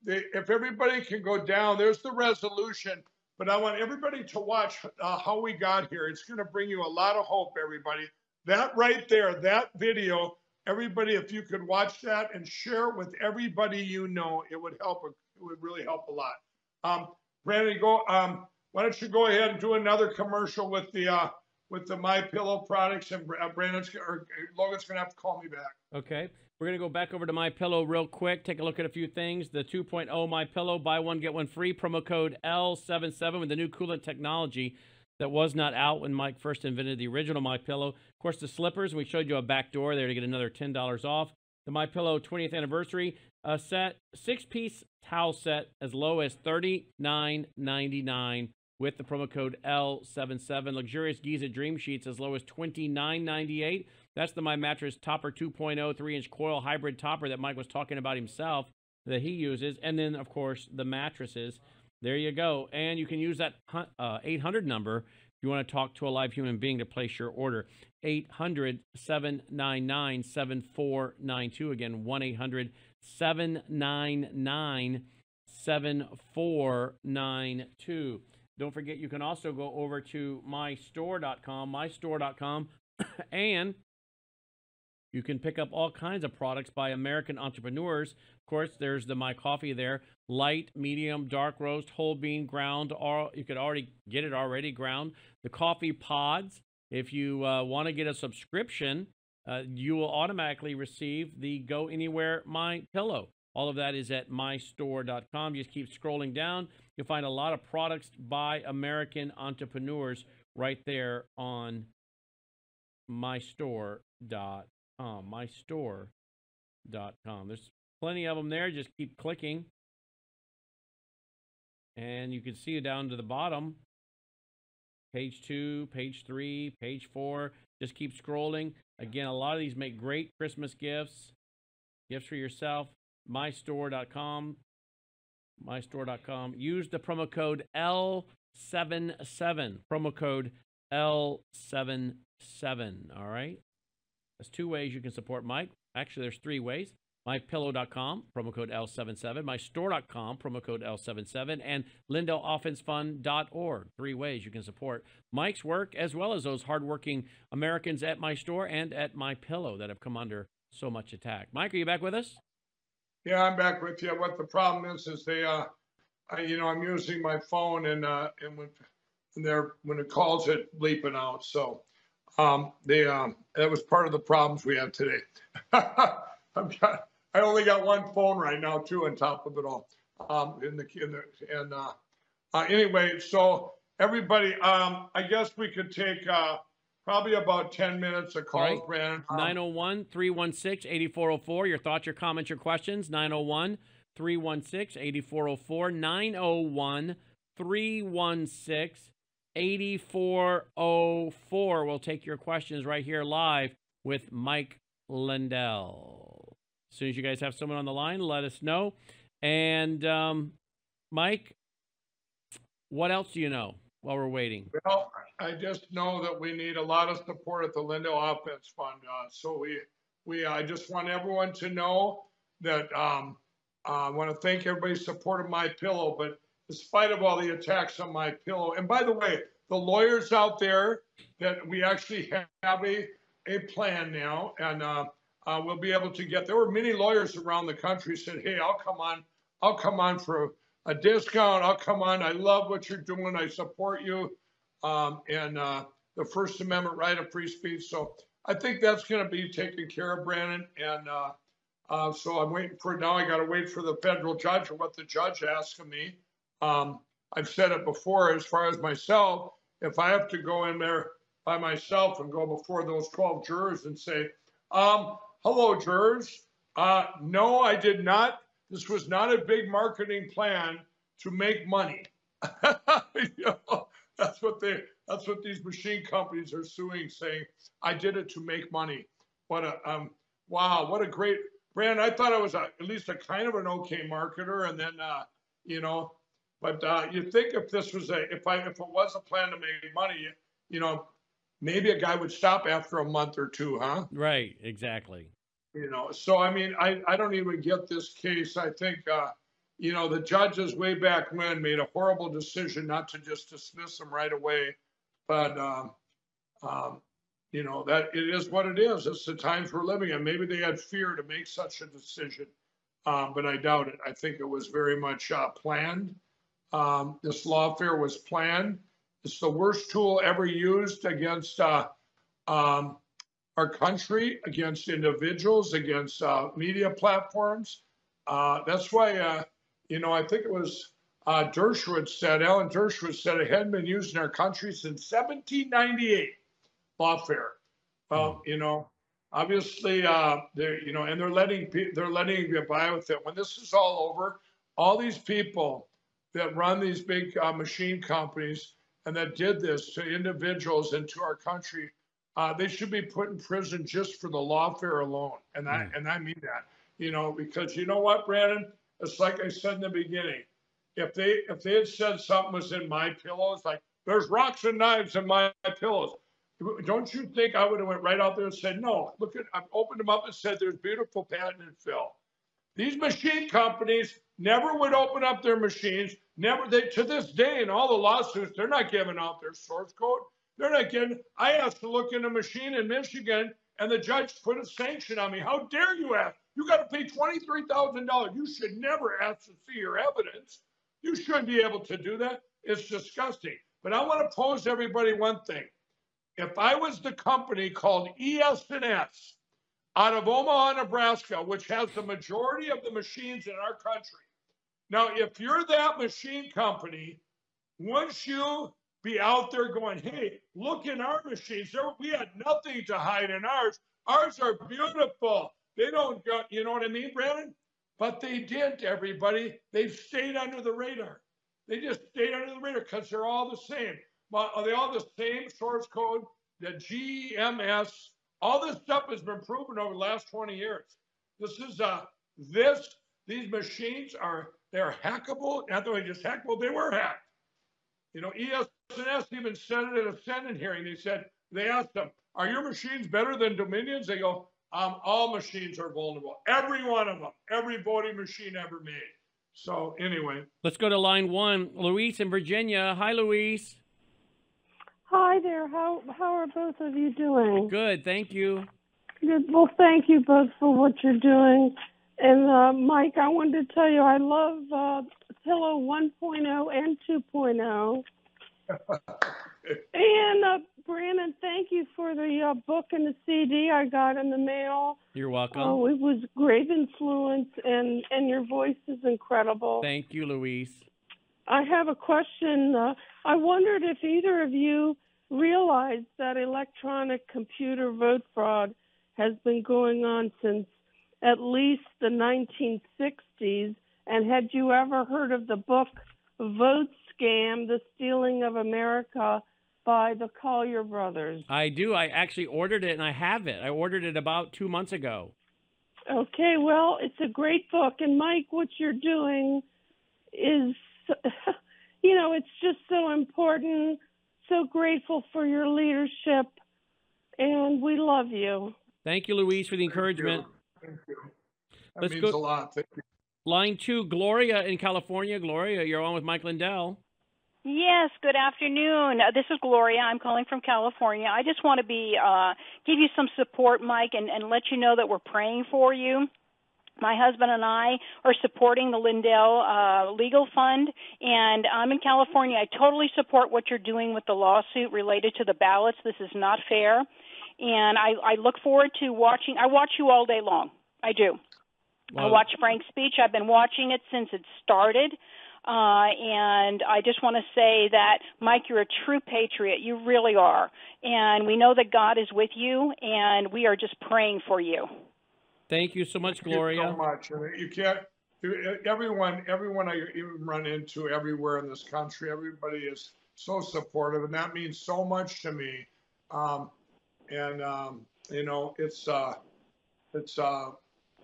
if everybody can go down, there's the resolution. But I want everybody to watch uh, how we got here. It's gonna bring you a lot of hope, everybody. That right there, that video, everybody, if you could watch that and share it with everybody you know, it would help. It would really help a lot. Um, Brandon, go. Um, why don't you go ahead and do another commercial with the uh, with the My Pillow products, and uh, Brandon's or Logan's gonna have to call me back. Okay. We're going to go back over to My Pillow real quick. Take a look at a few things. The 2.0 My Pillow, buy one get one free. Promo code L77 with the new coolant technology that was not out when Mike first invented the original My Pillow. Of course, the slippers. We showed you a back door there to get another ten dollars off. The My Pillow 20th anniversary uh, set, six-piece towel set as low as $39.99 with the promo code L77. Luxurious Giza Dream Sheets as low as $29.98. That's the My Mattress Topper 2.0 3-inch coil hybrid topper that Mike was talking about himself that he uses. And then, of course, the mattresses. There you go. And you can use that uh, 800 number if you want to talk to a live human being to place your order. 800 799 7492. Again, 1 800 799 7492. Don't forget, you can also go over to mystore.com, mystore.com, [COUGHS] and you can pick up all kinds of products by American entrepreneurs. Of course, there's the My Coffee there light, medium, dark roast, whole bean, ground. Or you could already get it already ground. The coffee pods. If you uh, want to get a subscription, uh, you will automatically receive the Go Anywhere My Pillow. All of that is at mystore.com. Just keep scrolling down. You'll find a lot of products by American entrepreneurs right there on mystore.com. Uh, Mystore.com. There's plenty of them there. Just keep clicking. And you can see down to the bottom. Page two, page three, page four. Just keep scrolling. Again, a lot of these make great Christmas gifts, gifts for yourself. Mystore.com. Mystore.com. Use the promo code L77. Promo code L77. All right. There's two ways you can support Mike. Actually, there's three ways. MyPillow.com, promo code L77. MyStore.com, promo code L77. And LindellOffenseFund.org. Three ways you can support Mike's work as well as those hardworking Americans at my store and at My Pillow that have come under so much attack. Mike, are you back with us? Yeah, I'm back with you. What the problem is, is they, uh, I, you know, I'm using my phone and, uh, and when, when they're, when it calls it bleeping out. So, um, they, um, that was part of the problems we have today. [LAUGHS] I've got, I only got one phone right now too, on top of it all. Um, in the, in the, and, uh, uh, anyway, so everybody, um, I guess we could take, uh, probably about 10 minutes of calls, right. Brandon. Um, 901 316 8404. Your thoughts, your comments, your questions. 901 316 8404. 901 316 8404. We'll take your questions right here live with Mike Lindell. As soon as you guys have someone on the line, let us know. And um, Mike, what else do you know while we're waiting? Well, I just know that we need a lot of support at the Lindell Offense Fund. Uh, so we, we, I just want everyone to know that um, uh, I want to thank everybody's support of My Pillow. But in spite of all the attacks on My Pillow, and by the way, the lawyers out there that we actually have a a plan now, and uh, uh, we'll be able to get. There were many lawyers around the country said, "Hey, I'll come on. I'll come on for a discount. I'll come on. I love what you're doing. I support you." Um, and uh, the First Amendment right of free speech. So I think that's going to be taken care of, Brandon. And uh, uh, so I'm waiting for now. I got to wait for the federal judge or what the judge asks of me. Um, I've said it before. As far as myself, if I have to go in there by myself and go before those 12 jurors and say, um, "Hello, jurors. Uh, no, I did not. This was not a big marketing plan to make money." [LAUGHS] you know, that's what they. That's what these machine companies are suing, saying, "I did it to make money." What a um, wow! What a great brand. I thought I was a, at least a kind of an okay marketer, and then uh, you know, but uh, you think if this was a if I if it was a plan to make money, you know, maybe a guy would stop after a month or two, huh? Right. Exactly. You know, so I mean, I I don't even get this case. I think. Uh, you know, the judges way back when made a horrible decision not to just dismiss them right away. But, um, um, you know, that it is what it is. It's the times we're living in. Maybe they had fear to make such a decision, um, but I doubt it. I think it was very much uh, planned. Um, this lawfare was planned. It's the worst tool ever used against uh, um, our country, against individuals, against uh, media platforms. Uh, that's why uh, you know, I think it was uh, Dershowitz said, Alan Dershowitz said it hadn't been used in our country since 1798, lawfare. Well, mm. you know, obviously, uh, they're, you know, and they're letting, they're letting you get by with it. When this is all over, all these people that run these big uh, machine companies and that did this to individuals and to our country, uh, they should be put in prison just for the lawfare alone. And I, mm. and I mean that, you know, because you know what, Brandon? It's like I said in the beginning. If they if they had said something was in my pillows, like there's rocks and knives in my pillows, don't you think I would have went right out there and said, no, look at I've opened them up and said there's beautiful patented fill. These machine companies never would open up their machines. Never they to this day in all the lawsuits, they're not giving out their source code. They're not getting I asked to look in a machine in Michigan and the judge put a sanction on me. How dare you ask? You got to pay $23,000. You should never ask to see your evidence. You shouldn't be able to do that. It's disgusting. But I want to pose everybody one thing. If I was the company called ES&S out of Omaha, Nebraska, which has the majority of the machines in our country. Now, if you're that machine company, wouldn't you be out there going, hey, look in our machines. We had nothing to hide in ours. Ours are beautiful. They don't go, you know what I mean, Brandon? But they didn't, everybody. They've stayed under the radar. They just stayed under the radar because they're all the same. But are they all the same source code? The GMS, all this stuff has been proven over the last 20 years. This is uh this, these machines are they're hackable. Not that they just hackable, they were hacked. You know, ES&S even said it at a Senate hearing. They said, they asked them, are your machines better than Dominion's? They go, um, all machines are vulnerable. Every one of them, every voting machine ever made. So anyway, let's go to line one. Luis in Virginia. Hi, Luis. Hi there. How how are both of you doing? Good, thank you. Good. Well, thank you both for what you're doing. And uh, Mike, I wanted to tell you I love uh, Pillow 1.0 and 2.0. [LAUGHS] and uh, Brandon, thank you for the uh, book and the CD I got in the mail. You're welcome. Oh, it was great influence, and and your voice is incredible. Thank you, Louise. I have a question. Uh, I wondered if either of you realized that electronic computer vote fraud has been going on since at least the 1960s, and had you ever heard of the book Vote Scam: The Stealing of America? by the Collier brothers. I do. I actually ordered it and I have it. I ordered it about two months ago. Okay, well, it's a great book. And Mike, what you're doing is, [LAUGHS] you know, it's just so important. So grateful for your leadership. And we love you. Thank you, Louise, for the encouragement. Thank you. That Let's means go. a lot. Thank you. Line two, Gloria in California. Gloria, you're on with Mike Lindell. Yes, good afternoon. Uh, this is Gloria. I'm calling from California. I just want to be uh, give you some support, Mike, and, and let you know that we're praying for you. My husband and I are supporting the Lindell uh, Legal Fund, and I'm in California. I totally support what you're doing with the lawsuit related to the ballots. This is not fair, and I, I look forward to watching. I watch you all day long. I do. I watch Frank's speech. I've been watching it since it started. Uh, and I just want to say that, Mike, you're a true patriot. You really are. And we know that God is with you, and we are just praying for you. Thank you so much, Thank you Gloria. so much. You can't, everyone, everyone I even run into everywhere in this country, everybody is so supportive, and that means so much to me. Um, and, um, you know, it's, uh, it's, uh,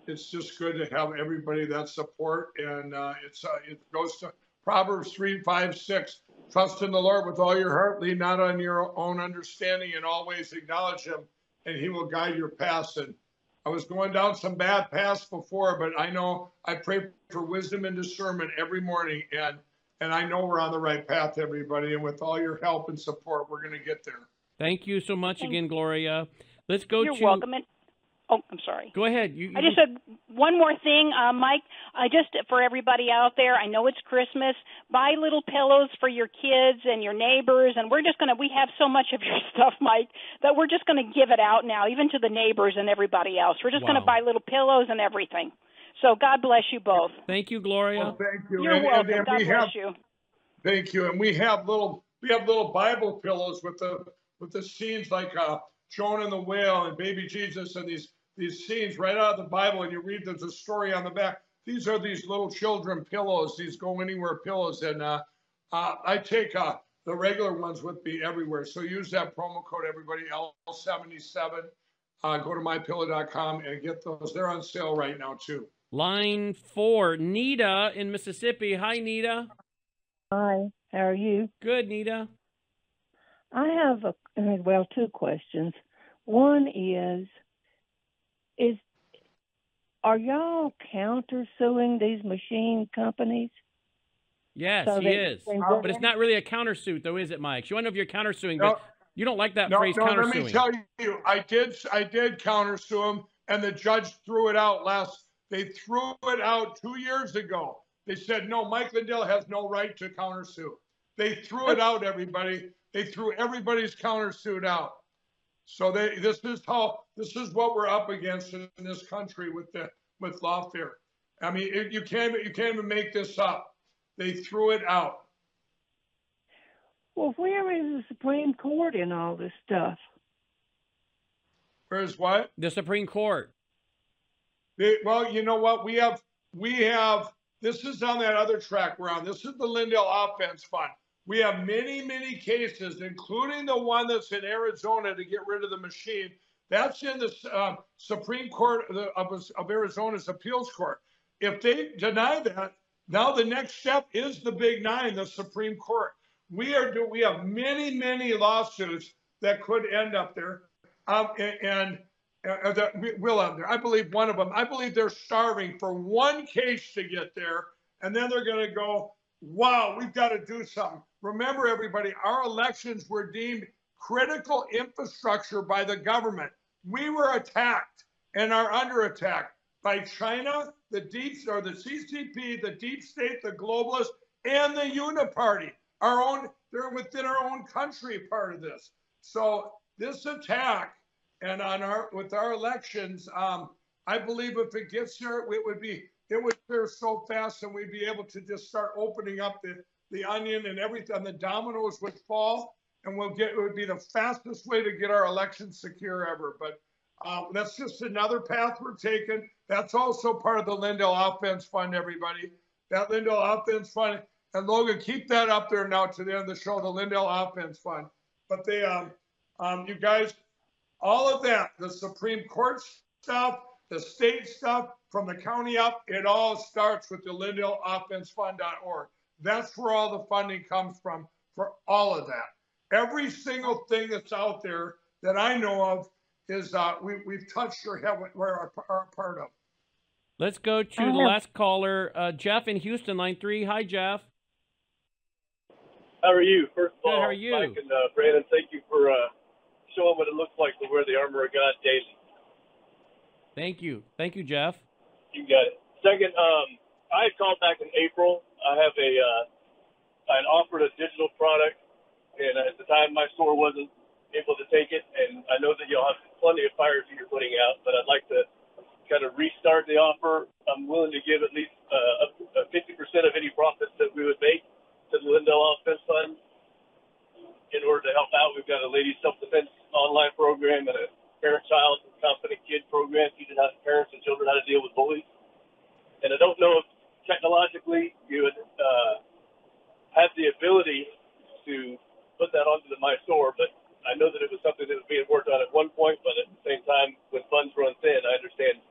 it's just good to have everybody that support, and, uh, it's, uh, it goes to Proverbs three, five, six. Trust in the Lord with all your heart, lean not on your own understanding, and always acknowledge him, and he will guide your paths. And I was going down some bad paths before, but I know I pray for wisdom and discernment every morning, and and I know we're on the right path, everybody. And with all your help and support, we're going to get there. Thank you so much Thank- again, Gloria. Let's go You're to. welcome. And, oh, I'm sorry. Go ahead. You, I just said one more thing, uh, Mike. I just for everybody out there. I know it's Christmas. Buy little pillows for your kids and your neighbors, and we're just gonna. We have so much of your [LAUGHS] stuff, Mike, that we're just gonna give it out now, even to the neighbors and everybody else. We're just Wow. gonna buy little pillows and everything. So God bless you both. Thank you, Gloria. Well, thank you. You're and, welcome. and, and God we bless have you. thank you, and we have little we have little Bible pillows with the with the scenes like uh, Jonah and the whale and baby Jesus and these these scenes right out of the Bible, and you read there's a story on the back. These are these little children pillows, these go anywhere pillows, and uh, uh, I take uh, the regular ones with me everywhere. So use that promo code, everybody, L77. Uh, go to mypillow.com and get those. They're on sale right now too. Line four, Nita in Mississippi. Hi, Nita. Hi, how are you? Good, Nita. I have a well, two questions. One is is are y'all countersuing these machine companies? Yes, So he is. they Uh, But it's not really a countersuit, though, is it, Mike? You want to know if you're countersuing, No. but you don't like that No, phrase no, let me tell you, I did, I did countersue him, and the judge threw it out last. They threw it out two years ago. They said no, Mike Lindell has no right to countersue. They threw it [LAUGHS] out, everybody. They threw everybody's countersuit out. So they, this is how, this is what we're up against in this country with the with lawfare. I mean, it, you can't, you can't even make this up. They threw it out. Well, where is the Supreme Court in all this stuff? Where's what? the Supreme Court. They, well, you know what? We have, we have, this is on that other track we're on. This is the Lindell Offense Fund. We have many, many cases, including the one that's in Arizona to get rid of the machine. That's in the uh, Supreme Court of, of, of Arizona's appeals court. If they deny that, now the next step is the big nine, the Supreme Court. We are do we have many, many lawsuits that could end up there, um, and, and uh, that will end there. I believe one of them. I believe they're starving for one case to get there, and then they're going to go, "Wow, we've got to do something." Remember, everybody, our elections were deemed critical infrastructure by the government. We were attacked and are under attack by China, the deep or the CCP, the deep state, the globalists, and the Uniparty. Our own, they're within our own country part of this. So this attack and on our with our elections, um, I believe if it gets there, it would be it would clear so fast, and we'd be able to just start opening up the the onion and everything. The dominoes would fall, and we'll get it would be the fastest way to get our elections secure ever. But um, that's just another path we're taking. That's also part of the Lindell Offense Fund, everybody. That Lindell Offense Fund, and Logan, keep that up there now to the end of the show, the Lindell Offense Fund. But they, um, um, you guys, all of that, the Supreme Court stuff, the state stuff, from the county up, it all starts with the LindellOffenseFund.org. That's where all the funding comes from for all of that. Every single thing that's out there that I know of is uh, we, we've touched or have we're a, are a part of. Let's go to the last caller, uh, Jeff in Houston, line three. Hi, Jeff. How are you? First of Good, all, how are you? Mike and uh, Brandon, thank you for uh, showing what it looks like to wear the armor of God daily. Thank you. Thank you, Jeff. You got it. Second, um, I had called back in April. I have a, uh, I had offered a digital product, and at the time my store wasn't able to take it. And I know that you'll have plenty of fires that you're putting out, but I'd like to kind of restart the offer. I'm willing to give at least uh, a, a 50% of any profits that we would make to the Lindell Offense Fund in order to help out. We've got a ladies self-defense online program and a parent-child and confident kid program teaching how parents and children how to deal with bullies. And I don't know if technologically you would uh, have the ability to put that onto the my store, but I know that it was something that was being worked on at one point. But at the same time, when funds run thin, I understand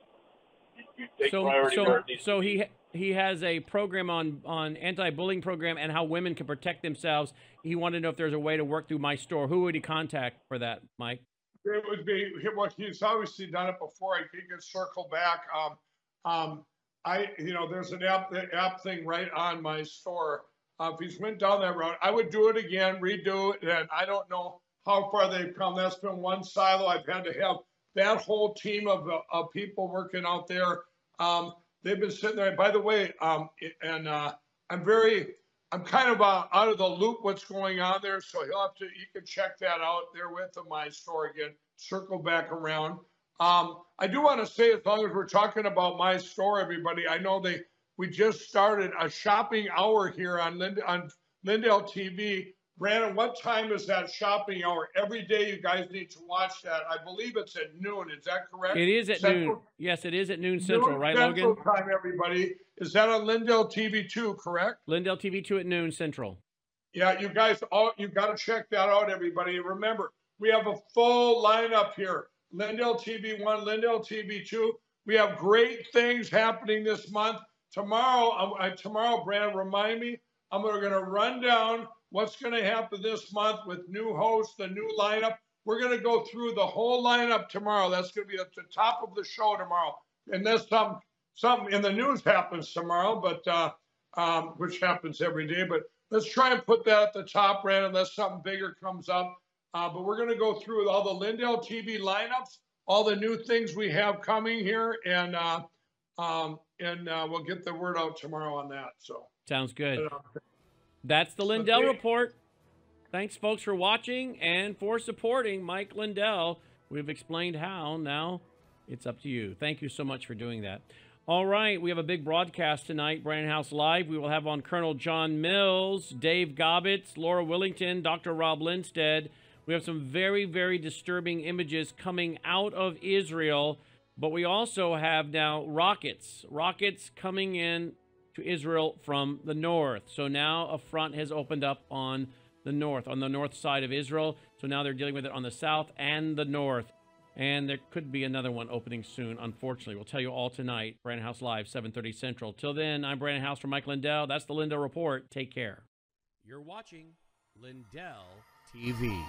you, you take so priority so where it needs so he he has a program on on anti-bullying program and how women can protect themselves. He wanted to know if there's a way to work through my store. Who would he contact for that, Mike? It would be, well, he's obviously done it before. I think circle back. Um, um, I, you know, there's an app, the app thing right on my store. Uh, if he's went down that road, I would do it again, redo it. And I don't know how far they've come. That's been one silo. I've had to have that whole team of, uh, of people working out there. Um, they've been sitting there. By the way, um, and uh, I'm very, I'm kind of uh, out of the loop what's going on there. So he'll have to, you can check that out there with the my store again. Circle back around. Um, I do want to say, as long as we're talking about my store, everybody, I know they we just started a shopping hour here on Lind- on Lindell TV. Brandon, what time is that shopping hour? Every day, you guys need to watch that. I believe it's at noon. Is that correct? It is at Central- noon. Yes, it is at noon central, noon right, Central Logan? time, everybody. Is that on Lindell TV 2, Correct? Lindell TV two at noon central. Yeah, you guys, all you got to check that out, everybody. Remember, we have a full lineup here. Lindell TV one, Lindell TV two. We have great things happening this month. Tomorrow, uh, tomorrow, Brand, remind me. I'm going to run down what's going to happen this month with new hosts, the new lineup. We're going to go through the whole lineup tomorrow. That's going to be at the top of the show tomorrow. And Unless some something in the news happens tomorrow, but uh, um, which happens every day. But let's try and put that at the top, Brand, unless something bigger comes up. Uh, but we're going to go through all the Lindell TV lineups, all the new things we have coming here, and uh, um, and uh, we'll get the word out tomorrow on that. So. Sounds good. That's the Lindell Okay. report. Thanks, folks, for watching and for supporting Mike Lindell. We've explained how. Now it's up to you. Thank you so much for doing that. All right, we have a big broadcast tonight, Brandon House Live. We will have on Colonel John Mills, Dave Gobbets, Laura Willington, Dr. Rob Lindstead. We have some very, very disturbing images coming out of Israel, but we also have now rockets, rockets coming in to Israel from the north. So now a front has opened up on the north, on the north side of Israel. So now they're dealing with it on the south and the north. And there could be another one opening soon, unfortunately. We'll tell you all tonight. Brandon House Live, 7.30 Central. Till then, I'm Brandon House from Mike Lindell. That's the Lindell Report. Take care. You're watching Lindell TV.